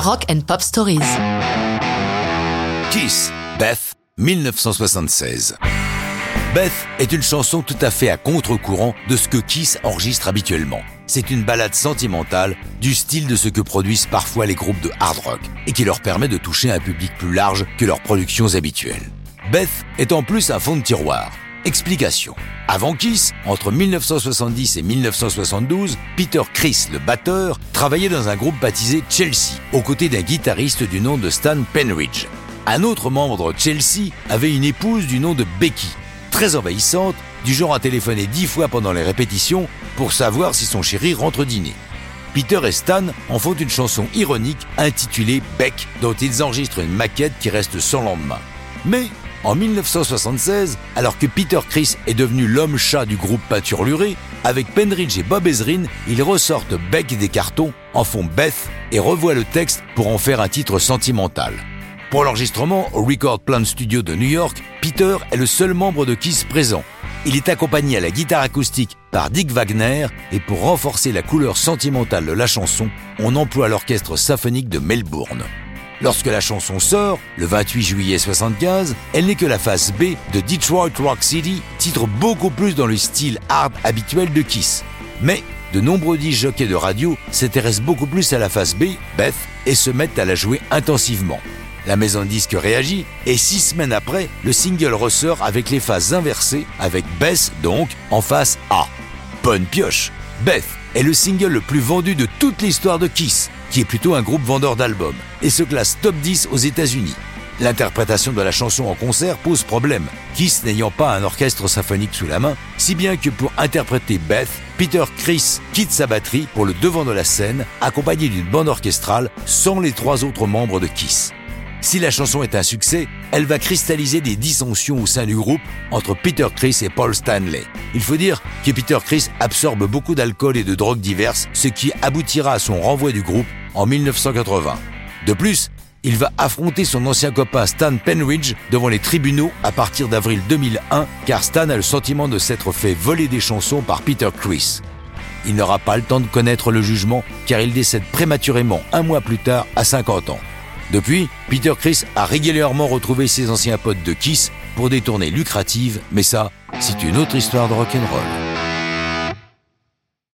Rock and Pop Stories. Kiss, Beth, 1976. Beth est une chanson tout à fait à contre-courant de ce que Kiss enregistre habituellement. C'est une ballade sentimentale du style de ce que produisent parfois les groupes de hard rock et qui leur permet de toucher un public plus large que leurs productions habituelles. Beth est en plus un fond de tiroir. Explication. Avant Kiss, entre 1970 et 1972, Peter Chris, le batteur, travaillait dans un groupe baptisé Chelsea, aux côtés d'un guitariste du nom de Stan Penridge. Un autre membre Chelsea avait une épouse du nom de Becky, très envahissante, du genre à téléphoner dix fois pendant les répétitions pour savoir si son chéri rentre dîner. Peter et Stan en font une chanson ironique intitulée Beck, dont ils enregistrent une maquette qui reste sans lendemain. Mais en 1976, alors que Peter Chris est devenu l'homme-chat du groupe Peinture Lurée, avec Penridge et Bob Ezrin, ils ressortent Beck des cartons, en font Beth et revoient le texte pour en faire un titre sentimental. Pour l'enregistrement au Record Plant Studio de New York, Peter est le seul membre de Kiss présent. Il est accompagné à la guitare acoustique par Dick Wagner et pour renforcer la couleur sentimentale de la chanson, on emploie l'orchestre symphonique de Melbourne. Lorsque la chanson sort, le 28 juillet 75, elle n'est que la face B de Detroit Rock City, titre beaucoup plus dans le style hard habituel de Kiss. Mais de nombreux disques jockeys de radio s'intéressent beaucoup plus à la face B, Beth, et se mettent à la jouer intensivement. La maison de disques réagit et six semaines après, le single ressort avec les phases inversées, avec Beth donc en face A. Bonne pioche Beth est le single le plus vendu de toute l'histoire de Kiss, qui est plutôt un groupe vendeur d'albums, et se classe top 10 aux États-Unis. L'interprétation de la chanson en concert pose problème, Kiss n'ayant pas un orchestre symphonique sous la main, si bien que pour interpréter Beth, Peter Chris quitte sa batterie pour le devant de la scène, accompagné d'une bande orchestrale sans les trois autres membres de Kiss. Si la chanson est un succès, elle va cristalliser des dissensions au sein du groupe entre Peter Chris et Paul Stanley. Il faut dire que Peter Chris absorbe beaucoup d'alcool et de drogues diverses, ce qui aboutira à son renvoi du groupe en 1980. De plus, il va affronter son ancien copain Stan Penridge devant les tribunaux à partir d'avril 2001, car Stan a le sentiment de s'être fait voler des chansons par Peter Chris. Il n'aura pas le temps de connaître le jugement, car il décède prématurément un mois plus tard à 50 ans. Depuis, Peter Chris a régulièrement retrouvé ses anciens potes de Kiss pour des tournées lucratives, mais ça, c'est une autre histoire de rock'n'roll.